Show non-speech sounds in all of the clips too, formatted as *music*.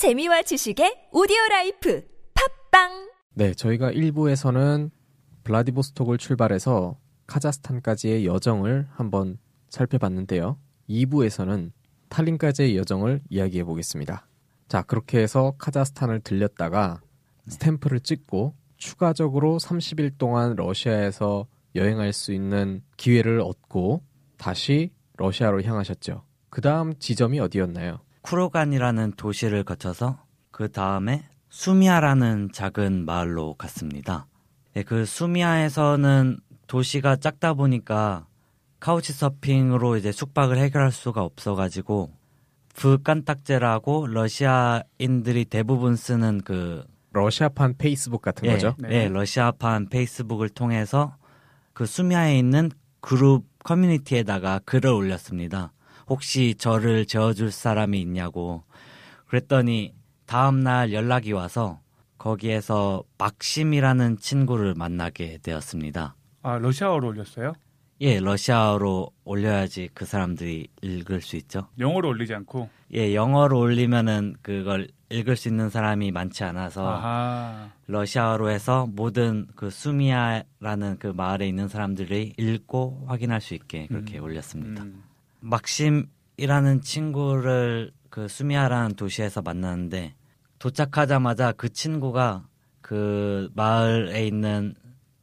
재미와 지식의 오디오 라이프 팟빵 네, 저희가 1부에서는 블라디보스톡을 출발해서 카자흐스탄까지의 여정을 한번 살펴봤는데요. 2부에서는 탈린까지의 여정을 이야기해 보겠습니다. 자, 그렇게 해서 카자흐스탄을 들렸다가 스탬프를 찍고 추가적으로 30일 동안 러시아에서 여행할 수 있는 기회를 얻고 다시 러시아로 향하셨죠. 그 다음 지점이 어디였나요? 쿠로간이라는 도시를 거쳐서 그 다음에 수미아라는 작은 마을로 갔습니다. 네, 그 수미아에서는 도시가 작다 보니까 카우치 서핑으로 이제 숙박을 해결할 수가 없어가지고 브깐딱제라고 러시아인들이 대부분 쓰는 그 러시아판 페이스북 같은 예, 거죠? 예, 러시아판 페이스북을 통해서 그 수미아에 있는 그룹 커뮤니티에다가 글을 올렸습니다. 혹시 저를 재워줄 사람이 있냐고. 그랬더니 다음날 연락이 와서 거기에서 막심이라는 친구를 만나게 되었습니다. 아 러시아어로 올렸어요? 예, 러시아어로 올려야지 그 사람들이 읽을 수 있죠. 영어로 올리지 않고. 예, 영어로 올리면은 그걸 읽을 수 있는 사람이 많지 않아서 아하. 러시아어로 해서 모든 그 수미아라는 그 마을에 있는 사람들이 읽고 확인할 수 있게 그렇게 음. 올렸습니다. 음. 막심이라는 친구를 그 수미아라는 도시에서 만났는데 도착하자마자 그 친구가 그 마을에 있는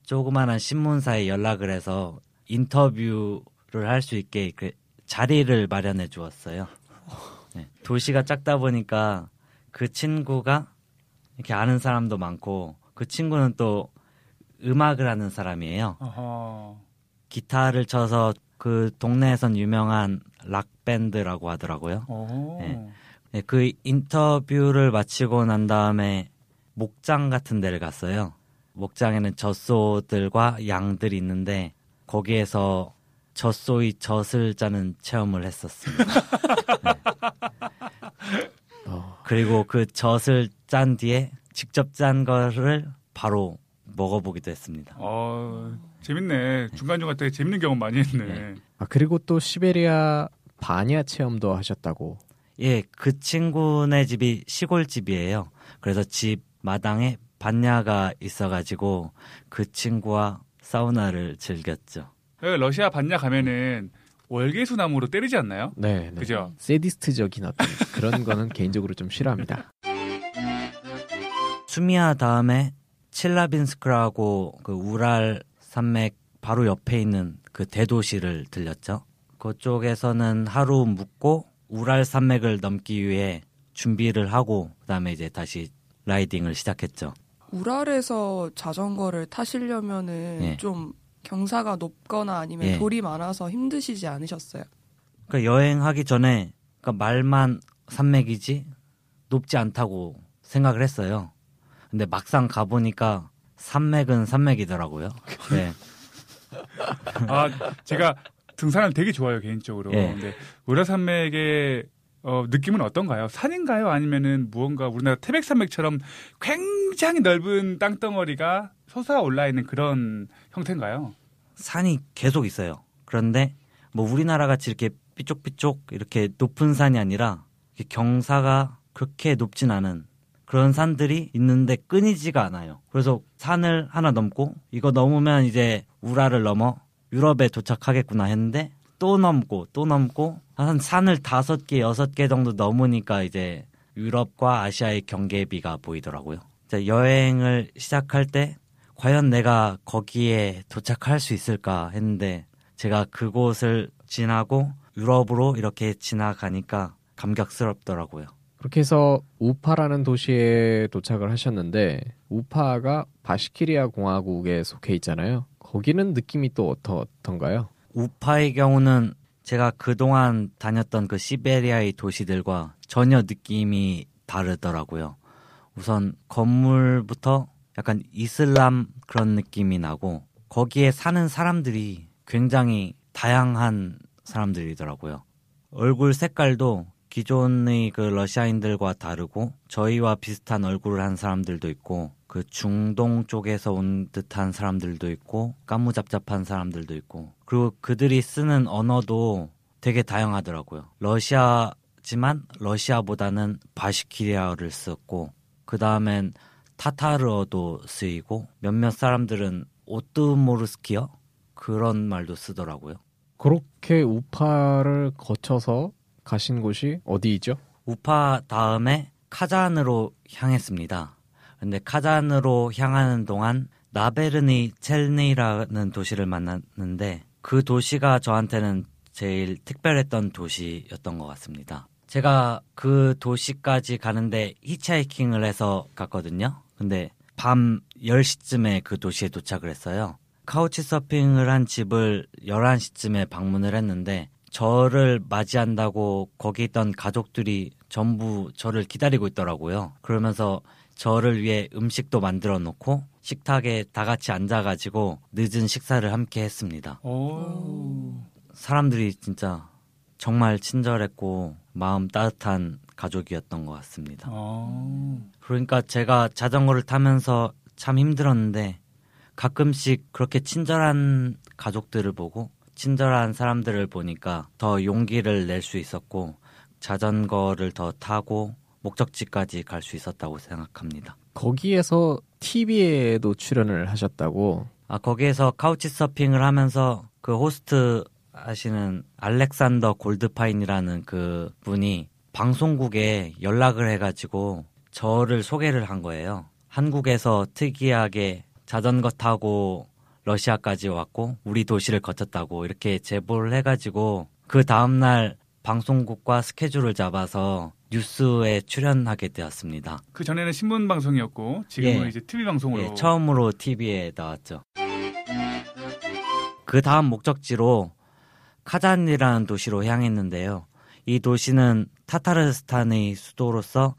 조그마한 신문사에 연락을 해서 인터뷰를 할 수 있게 그 자리를 마련해 주었어요. 네, 도시가 작다 보니까 그 친구가 이렇게 아는 사람도 많고 그 친구는 또 음악을 하는 사람이에요. 어허. 기타를 쳐서 그 동네에선 유명한 락 밴드라고 하더라고요. 오. 네. 네, 그 인터뷰를 마치고 난 다음에 목장 같은 데를 갔어요. 목장에는 젖소들과 양들이 있는데 거기에서 젖소의 젖을 짜는 체험을 했었습니다. 네. 어, 그리고 그 젖을 짠 뒤에 직접 짠 거를 바로 먹어보기도 했습니다. 어, 재밌네. 중간중간 되게 재밌는 경험 많이 했네. 네. 아, 그리고 또 시베리아 바냐 체험도 하셨다고. 예, 그 친구네 집이 시골집이에요. 그래서 집 마당에 반야가 있어가지고 그 친구와 사우나를 즐겼죠. 그 러시아 반야 가면은 월계수 나무로 때리지 않나요? 네, 네. 그죠? 세디스트적인 어떤 그런 거는 개인적으로 좀 싫어합니다. 수미아 다음에 칠라빈스크라고 그 우랄 산맥 바로 옆에 있는 그 대도시를 들렸죠. 그쪽에서는 하루 묵고 우랄 산맥을 넘기 위해 준비를 하고 그다음에 이제 다시 라이딩을 시작했죠. 우랄에서 자전거를 타시려면은 예. 좀 경사가 높거나 아니면 예. 돌이 많아서 힘드시지 않으셨어요? 그러니까 여행하기 전에 그러니까 말만 산맥이지 높지 않다고 생각을 했어요. 근데 막상 가보니까 산맥은 산맥이더라고요. *laughs* 네. 아, 제가 등산을 되게 좋아요, 개인적으로. 예. 근데 우라산맥의 어, 느낌은 어떤가요? 산인가요? 아니면은 무언가 우리나라 태백산맥처럼 굉장히 넓은 땅덩어리가 솟아올라 있는 그런 형태인가요? 산이 계속 있어요. 그런데 뭐 우리나라 같이 이렇게 삐쪽삐쪽 이렇게 높은 산이 아니라 경사가 그렇게 높진 않은 그런 산들이 있는데 끊이지가 않아요. 그래서 산을 하나 넘고 이거 넘으면 이제 우라를 넘어 유럽에 도착하겠구나 했는데 또 넘고 또 넘고 한 산을 다섯 개 여섯 개 정도 넘으니까 이제 유럽과 아시아의 경계비가 보이더라고요. 여행을 시작할 때 과연 내가 거기에 도착할 수 있을까 했는데 제가 그곳을 지나고 유럽으로 이렇게 지나가니까 감격스럽더라고요. 그렇게 해서 우파라는 도시에 도착을 하셨는데 우파가 바시키리아 공화국에 속해 있잖아요. 거기는 느낌이 또 어떻던가요? 우파의 경우는 제가 그동안 다녔던 그 시베리아의 도시들과 전혀 느낌이 다르더라고요. 우선 건물부터 약간 이슬람 그런 느낌이 나고 거기에 사는 사람들이 굉장히 다양한 사람들이더라고요. 얼굴 색깔도 기존의 그 러시아인들과 다르고 저희와 비슷한 얼굴을 한 사람들도 있고 그 중동 쪽에서 온 듯한 사람들도 있고 까무잡잡한 사람들도 있고 그리고 그들이 쓰는 언어도 되게 다양하더라고요. 러시아 했지만 러시아보다는 바시키리아어를 썼고 그 다음엔 타타르어도 쓰이고 몇몇 사람들은 오뜨모르스키어 그런 말도 쓰더라고요. 그렇게 우파를 거쳐서 가신 곳이 어디이죠? 우파 다음에 카잔으로 향했습니다. 근데 카잔으로 향하는 동안 나베르니 첼니라는 도시를 만났는데 그 도시가 저한테는 제일 특별했던 도시였던 것 같습니다. 제가 그 도시까지 가는데 히치하이킹을 해서 갔거든요. 근데 밤 10시쯤에 그 도시에 도착을 했어요. 카우치 서핑을 한 집을 11시쯤에 방문을 했는데 저를 맞이한다고 거기 있던 가족들이 전부 저를 기다리고 있더라고요. 그러면서 저를 위해 음식도 만들어 놓고 식탁에 다 같이 앉아가지고 늦은 식사를 함께 했습니다. 오. 사람들이 진짜 정말 친절했고 마음 따뜻한 가족이었던 것 같습니다. 어. 그러니까 제가 자전거를 타면서 참 힘들었는데 가끔씩 그렇게 친절한 가족들을 보고 친절한 사람들을 보니까 더 용기를 낼 수 있었고 자전거를 더 타고 목적지까지 갈 수 있었다고 생각합니다. 거기에서 TV에도 출연을 하셨다고. 아, 거기에서 카우치 서핑을 하면서 그 호스트 하시는 알렉산더 골드파인이라는 그 분이 방송국에 연락을 해가지고 저를 소개를 한 거예요. 한국에서 특이하게 자전거 타고 러시아까지 왔고 우리 도시를 거쳤다고 이렇게 제보를 해가지고 그 다음날 방송국과 스케줄을 잡아서 뉴스에 출연하게 되었습니다. 그 전에는 신문 방송이었고 지금은 예. 이제 TV 방송으로. 예, 처음으로 TV에 나왔죠. 그 다음 목적지로 카잔이라는 도시로 향했는데요. 이 도시는 타타르스탄의 수도로서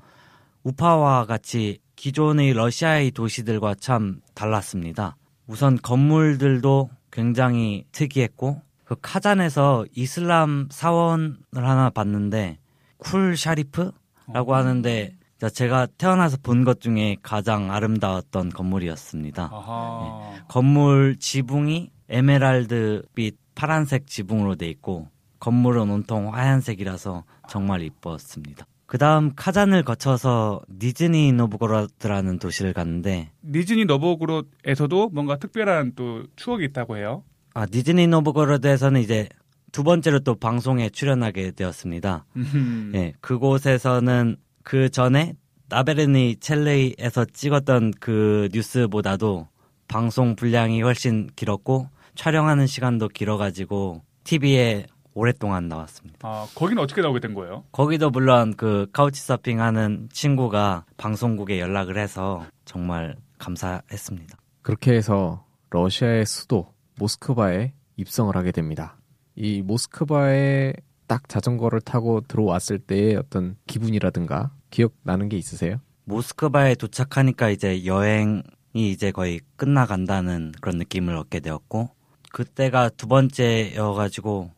우파와 같이 기존의 러시아의 도시들과 참 달랐습니다. 우선 건물들도 굉장히 특이했고 그 카잔에서 이슬람 사원을 하나 봤는데 쿨 샤리프라고 하는데 제가 태어나서 본 것 중에 가장 아름다웠던 건물이었습니다. 아하. 건물 지붕이 에메랄드빛 파란색 지붕으로 돼 있고 건물은 온통 하얀색이라서 정말 이뻤습니다. 그 다음 카잔을 거쳐서 니즈니 노브고로드라는 도시를 갔는데 니즈니 노브고로드에서도 뭔가 특별한 또 추억이 있다고 해요. 아 니즈니 노브고로드에서는 이제 두 번째로 또 방송에 출연하게 되었습니다. 음. 예, 그곳에서는 그 전에 나베르니 첼레이에서 찍었던 그 뉴스보다도 방송 분량이 훨씬 길었고 촬영하는 시간도 길어가지고 TV에 오랫동안 나왔습니다. 아, 거기는 어떻게 나오게 된 거예요? 거기도 물론 그 카우치 서핑 하는 친구가 방송국에 연락을 해서 정말 감사했습니다. 그렇게 해서 러시아의 수도 모스크바에 입성을 하게 됩니다. 이 모스크바에 딱 자전거를 타고 들어왔을 때의 어떤 기분이라든가 기억나는 게 있으세요? 모스크바에 도착하니까 이제 여행이 이제 거의 끝나간다는 그런 느낌을 얻게 되었고 그때가 두 번째여가지고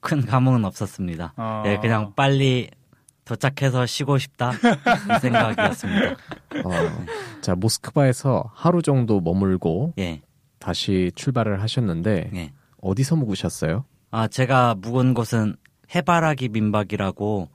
큰 감흥은 없었습니다. 아. 예, 그냥 빨리 도착해서 쉬고 싶다 이 *laughs* 생각이었습니다. 어, 자, 모스크바에서 하루 정도 머물고 예, 다시 출발을 하셨는데 예. 어디서 묵으셨어요? 아 제가 묵은 곳은 해바라기 민박이라고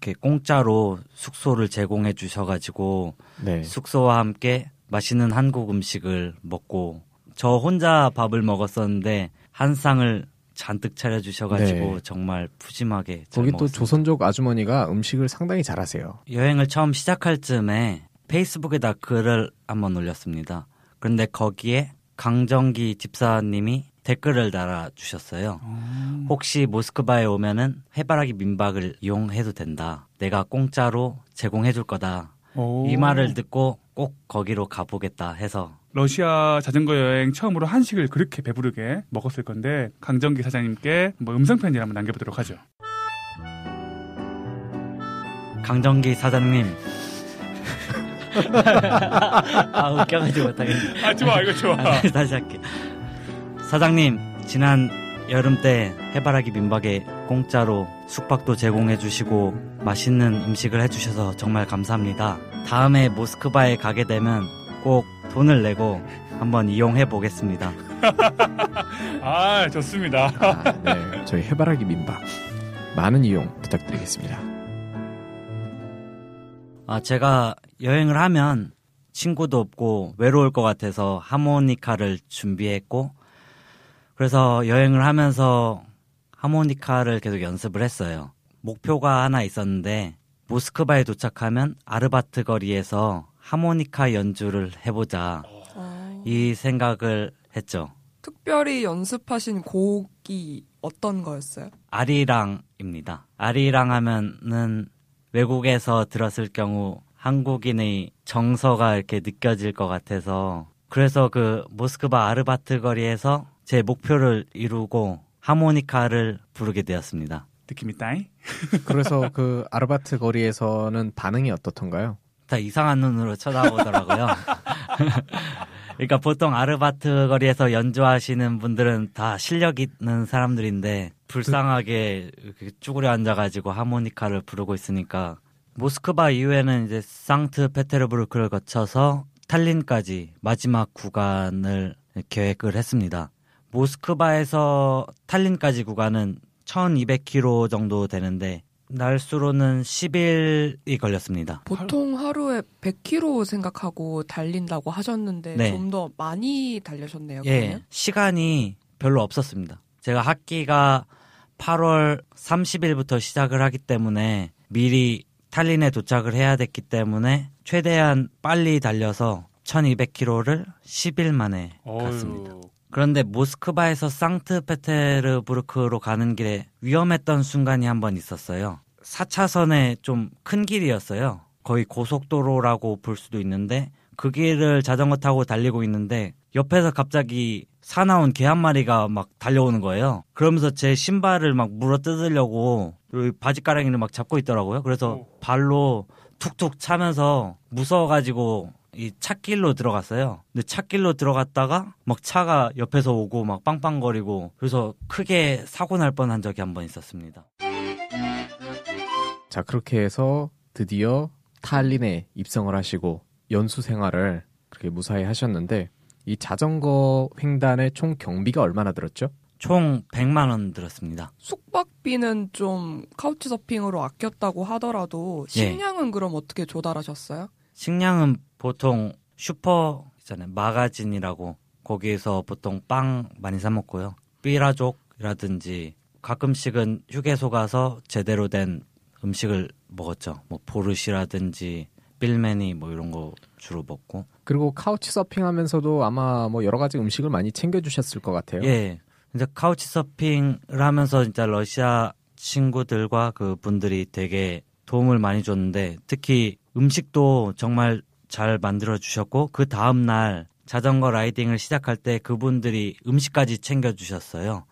이렇게 공짜로 숙소를 제공해 주셔가지고 네. 숙소와 함께 맛있는 한국 음식을 먹고 저 혼자 밥을 먹었었는데 한 상을 잔뜩 차려주셔가지고 네. 정말 푸짐하게 잘 거기 또 먹었습니다. 조선족 아주머니가 음식을 상당히 잘하세요. 여행을 처음 시작할 즈음에 페이스북에다 글을 한번 올렸습니다. 그런데 거기에 강정기 집사님이 댓글을 달아주셨어요. 음. 혹시 모스크바에 오면은 해바라기 민박을 이용해도 된다. 내가 공짜로 제공해줄 거다. 오. 이 말을 듣고 꼭 거기로 가보겠다 해서 러시아 자전거 여행 처음으로 한식을 그렇게 배부르게 먹었을 건데 강정기 사장님께 뭐 음성 편지를 한번 남겨보도록 하죠. 강정기 사장님 *laughs* 아 웃겨가지고 못하겠네 아 좋아 이거 좋아. *laughs* 다시 할게 사장님 지난 여름 때 해바라기 민박에 공짜로 숙박도 제공해 주시고 맛있는 음식을 해 주셔서 정말 감사합니다 다음에 모스크바에 가게 되면 꼭 돈을 내고 한번 이용해 보겠습니다 *laughs* 아 좋습니다. 아, 네. 저희 해바라기 민박 많은 이용 부탁드리겠습니다. 아, 제가 여행을 하면 친구도 없고 외로울 것 같아서 하모니카를 준비했고 그래서 여행을 하면서 하모니카를 계속 연습을 했어요. 목표가 하나 있었는데 모스크바에 도착하면 아르바트 거리에서 하모니카 연주를 해보자 어, 이 생각을 했죠. 특별히 연습하신 곡이 어떤 거였어요? 아리랑입니다. 아리랑 하면은 외국에서 들었을 경우 한국인의 정서가 이렇게 느껴질 것 같아서 그래서 그 모스크바 아르바트 거리에서 제 목표를 이루고 하모니카를 부르게 되었습니다. 느낌 있다잉? 그래서 그 아르바트 거리에서는 반응이 어떻던가요? 다 이상한 눈으로 쳐다보더라고요. *laughs* 그러니까 보통 아르바트 거리에서 연주하시는 분들은 다 실력 있는 사람들인데 불쌍하게 쭈그려 앉아가지고 하모니카를 부르고 있으니까 모스크바 이후에는 이제 상트페테르부르크를 거쳐서 탈린까지 마지막 구간을 계획을 했습니다. 모스크바에서 탈린까지 구간은 1200km 정도 되는데 날수로는 10일이 걸렸습니다. 보통 하루에 100km 생각하고 달린다고 하셨는데 네. 좀더 많이 달려셨네요. 예, 그러면? 시간이 별로 없었습니다. 제가 학기가 8월 30일부터 시작을 하기 때문에 미리 탈린에 도착을 해야 됐기 때문에 최대한 빨리 달려서 1200km를 10일 만에 갔습니다. 그런데 모스크바에서 상트페테르부르크로 가는 길에 위험했던 순간이 한 번 있었어요. 4차선에 좀큰 길이었어요. 거의 고속도로라고 볼 수도 있는데 그 길을 자전거 타고 달리고 있는데 옆에서 갑자기 사나운 개 한 마리가 막 달려오는 거예요. 그러면서 제 신발을 막 물어 뜯으려고 여기 바지가랑이를 막 잡고 있더라고요. 그래서 오. 발로 툭툭 차면서 무서워가지고 이 찻길로 들어갔어요. 근데 찻길로 들어갔다가 막 차가 옆에서 오고 막 빵빵거리고 그래서 크게 사고 날 뻔한 적이 한 번 있었습니다. 자, 그렇게 해서 드디어 탈린에 입성을 하시고 연수 생활을 그렇게 무사히 하셨는데 이 자전거 횡단의 총 경비가 얼마나 들었죠? 총 100만 원 들었습니다. 숙박비는 좀 카우치 서핑으로 아꼈다고 하더라도 예. 식량은 그럼 어떻게 조달하셨어요? 식량은 보통 슈퍼 있잖아요. 마가진이라고 거기에서 보통 빵 많이 사 먹고요. 삐라족이라든지 가끔씩은 휴게소 가서 제대로 된 음식을 먹었죠. 뭐 보르시라든지 빌메니 뭐 이런 거 주로 먹고. 그리고 카우치 서핑하면서도 아마 뭐 여러 가지 음식을 많이 챙겨 주셨을 것 같아요. 예. 이제 카우치 서핑을 하면서 진짜 러시아 친구들과 그 분들이 되게 도움을 많이 줬는데 특히 음식도 정말 잘 만들어 주셨고 그 다음 날 자전거 라이딩을 시작할 때 그분들이 음식까지 챙겨 주셨어요.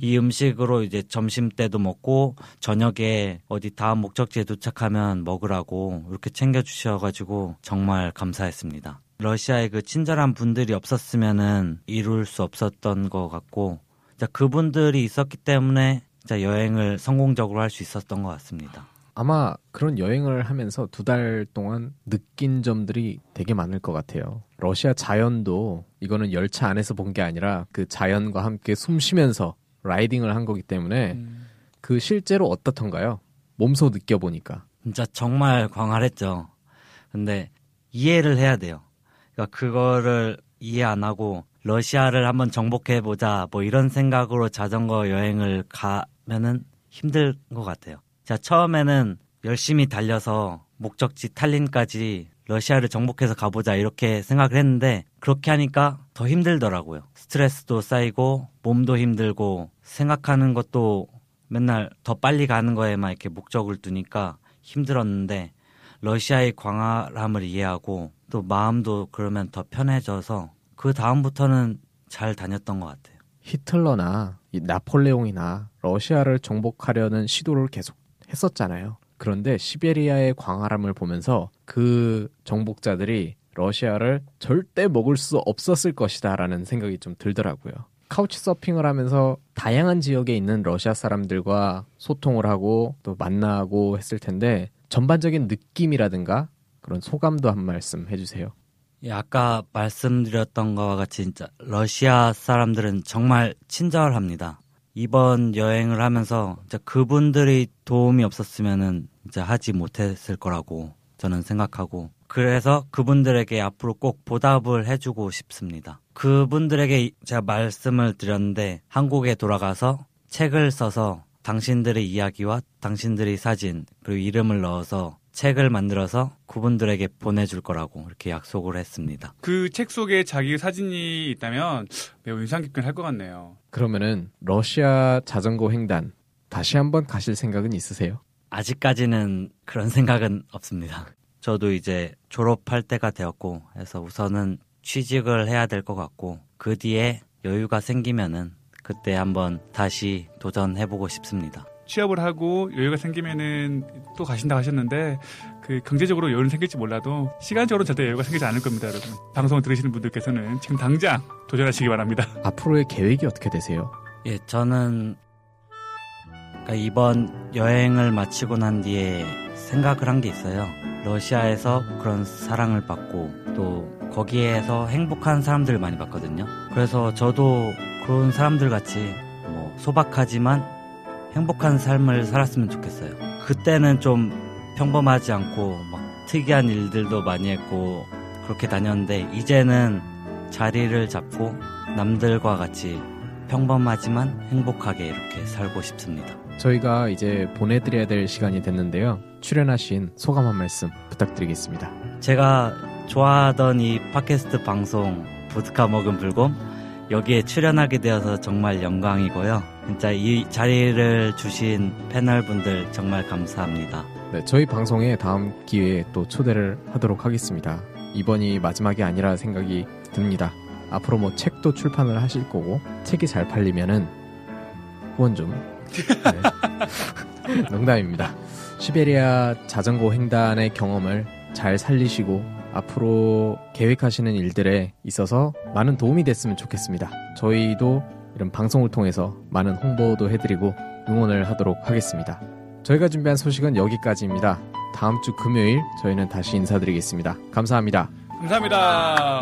이 음식으로 이제 점심 때도 먹고 저녁에 어디 다음 목적지에 도착하면 먹으라고 이렇게 챙겨 주셔 가지고 정말 감사했습니다. 러시아의 그 친절한 분들이 없었으면은 이룰 수 없었던 것 같고 그분들이 있었기 때문에 여행을 성공적으로 할 수 있었던 것 같습니다. 아마 그런 여행을 하면서 두 달 동안 느낀 점들이 되게 많을 것 같아요. 러시아 자연도 이거는 열차 안에서 본 게 아니라 그 자연과 함께 숨 쉬면서 라이딩을 한 거기 때문에 음. 그 실제로 어떻던가요? 몸소 느껴보니까. 진짜 정말 광활했죠. 근데 이해를 해야 돼요. 그러니까 그거를 이해 안 하고 러시아를 한번 정복해 보자 뭐 이런 생각으로 자전거 여행을 가면은 힘들 것 같아요. 자 처음에는 열심히 달려서 목적지 탈린까지 러시아를 정복해서 가보자 이렇게 생각을 했는데 그렇게 하니까 더 힘들더라고요. 스트레스도 쌓이고 몸도 힘들고 생각하는 것도 맨날 더 빨리 가는 거에만 이렇게 목적을 두니까 힘들었는데 러시아의 광활함을 이해하고 또 마음도 그러면 더 편해져서 그 다음부터는 잘 다녔던 것 같아요. 히틀러나 이 나폴레옹이나 러시아를 정복하려는 시도를 계속 했었잖아요. 그런데 시베리아의 광활함을 보면서 그 정복자들이 러시아를 절대 먹을 수 없었을 것이다라는 생각이 좀 들더라고요. 카우치 서핑을 하면서 다양한 지역에 있는 러시아 사람들과 소통을 하고 또 만나고 했을 텐데 전반적인 느낌이라든가 그런 소감도 한 말씀 해주세요. 예, 아까 말씀드렸던 것과 같이 진짜 러시아 사람들은 정말 친절합니다. 이번 여행을 하면서 진짜 그분들이 도움이 없었으면은 진짜 하지 못했을 거라고 저는 생각하고 그래서 그분들에게 앞으로 꼭 보답을 해주고 싶습니다. 그분들에게 제가 말씀을 드렸는데 한국에 돌아가서 책을 써서 당신들의 이야기와 당신들의 사진 그리고 이름을 넣어서 책을 만들어서 그분들에게 보내줄 거라고 이렇게 약속을 했습니다. 그 책 속에 자기 사진이 있다면 매우 인상 깊긴 할 것 같네요. 그러면은 러시아 자전거 횡단 다시 한번 가실 생각은 있으세요? 아직까지는 그런 생각은 없습니다. 저도 이제 졸업할 때가 되었고 해서 우선은 취직을 해야 될 것 같고 그 뒤에 여유가 생기면은 그때 한번 다시 도전해보고 싶습니다. 취업을 하고 여유가 생기면은 또 가신다 하셨는데 그 경제적으로 여유는 생길지 몰라도 시간적으로 절대 여유가 생기지 않을 겁니다, 여러분. 방송을 들으시는 분들께서는 지금 당장 도전하시기 바랍니다. *laughs* 앞으로의 계획이 어떻게 되세요? 예, 저는 그러니까 이번 여행을 마치고 난 뒤에 생각을 한 게 있어요. 러시아에서 그런 사랑을 받고 또 거기에서 행복한 사람들을 많이 봤거든요. 그래서 저도 그런 사람들 같이 뭐 소박하지만 행복한 삶을 살았으면 좋겠어요. 그때는 좀 평범하지 않고 막 특이한 일들도 많이 했고 그렇게 다녔는데 이제는 자리를 잡고 남들과 같이 평범하지만 행복하게 이렇게 살고 싶습니다. 저희가 이제 보내드려야 될 시간이 됐는데요. 출연하신 소감 한 말씀 부탁드리겠습니다. 제가 좋아하던 이 팟캐스트 방송 보드카 먹은 불곰 여기에 출연하게 되어서 정말 영광이고요. 진짜 이 자리를 주신 패널분들 정말 감사합니다. 네, 저희 방송에 다음 기회에 또 초대를 하도록 하겠습니다. 이번이 마지막이 아니라 생각이 듭니다. 앞으로 뭐 책도 출판을 하실 거고 책이 잘 팔리면은 후원 좀 네. *laughs* 농담입니다. 시베리아 자전거 횡단의 경험을 잘 살리시고 앞으로 계획하시는 일들에 있어서 많은 도움이 됐으면 좋겠습니다. 저희도 이런 방송을 통해서 많은 홍보도 해드리고 응원을 하도록 하겠습니다. 저희가 준비한 소식은 여기까지입니다. 다음 주 금요일 저희는 다시 인사드리겠습니다. 감사합니다. 감사합니다.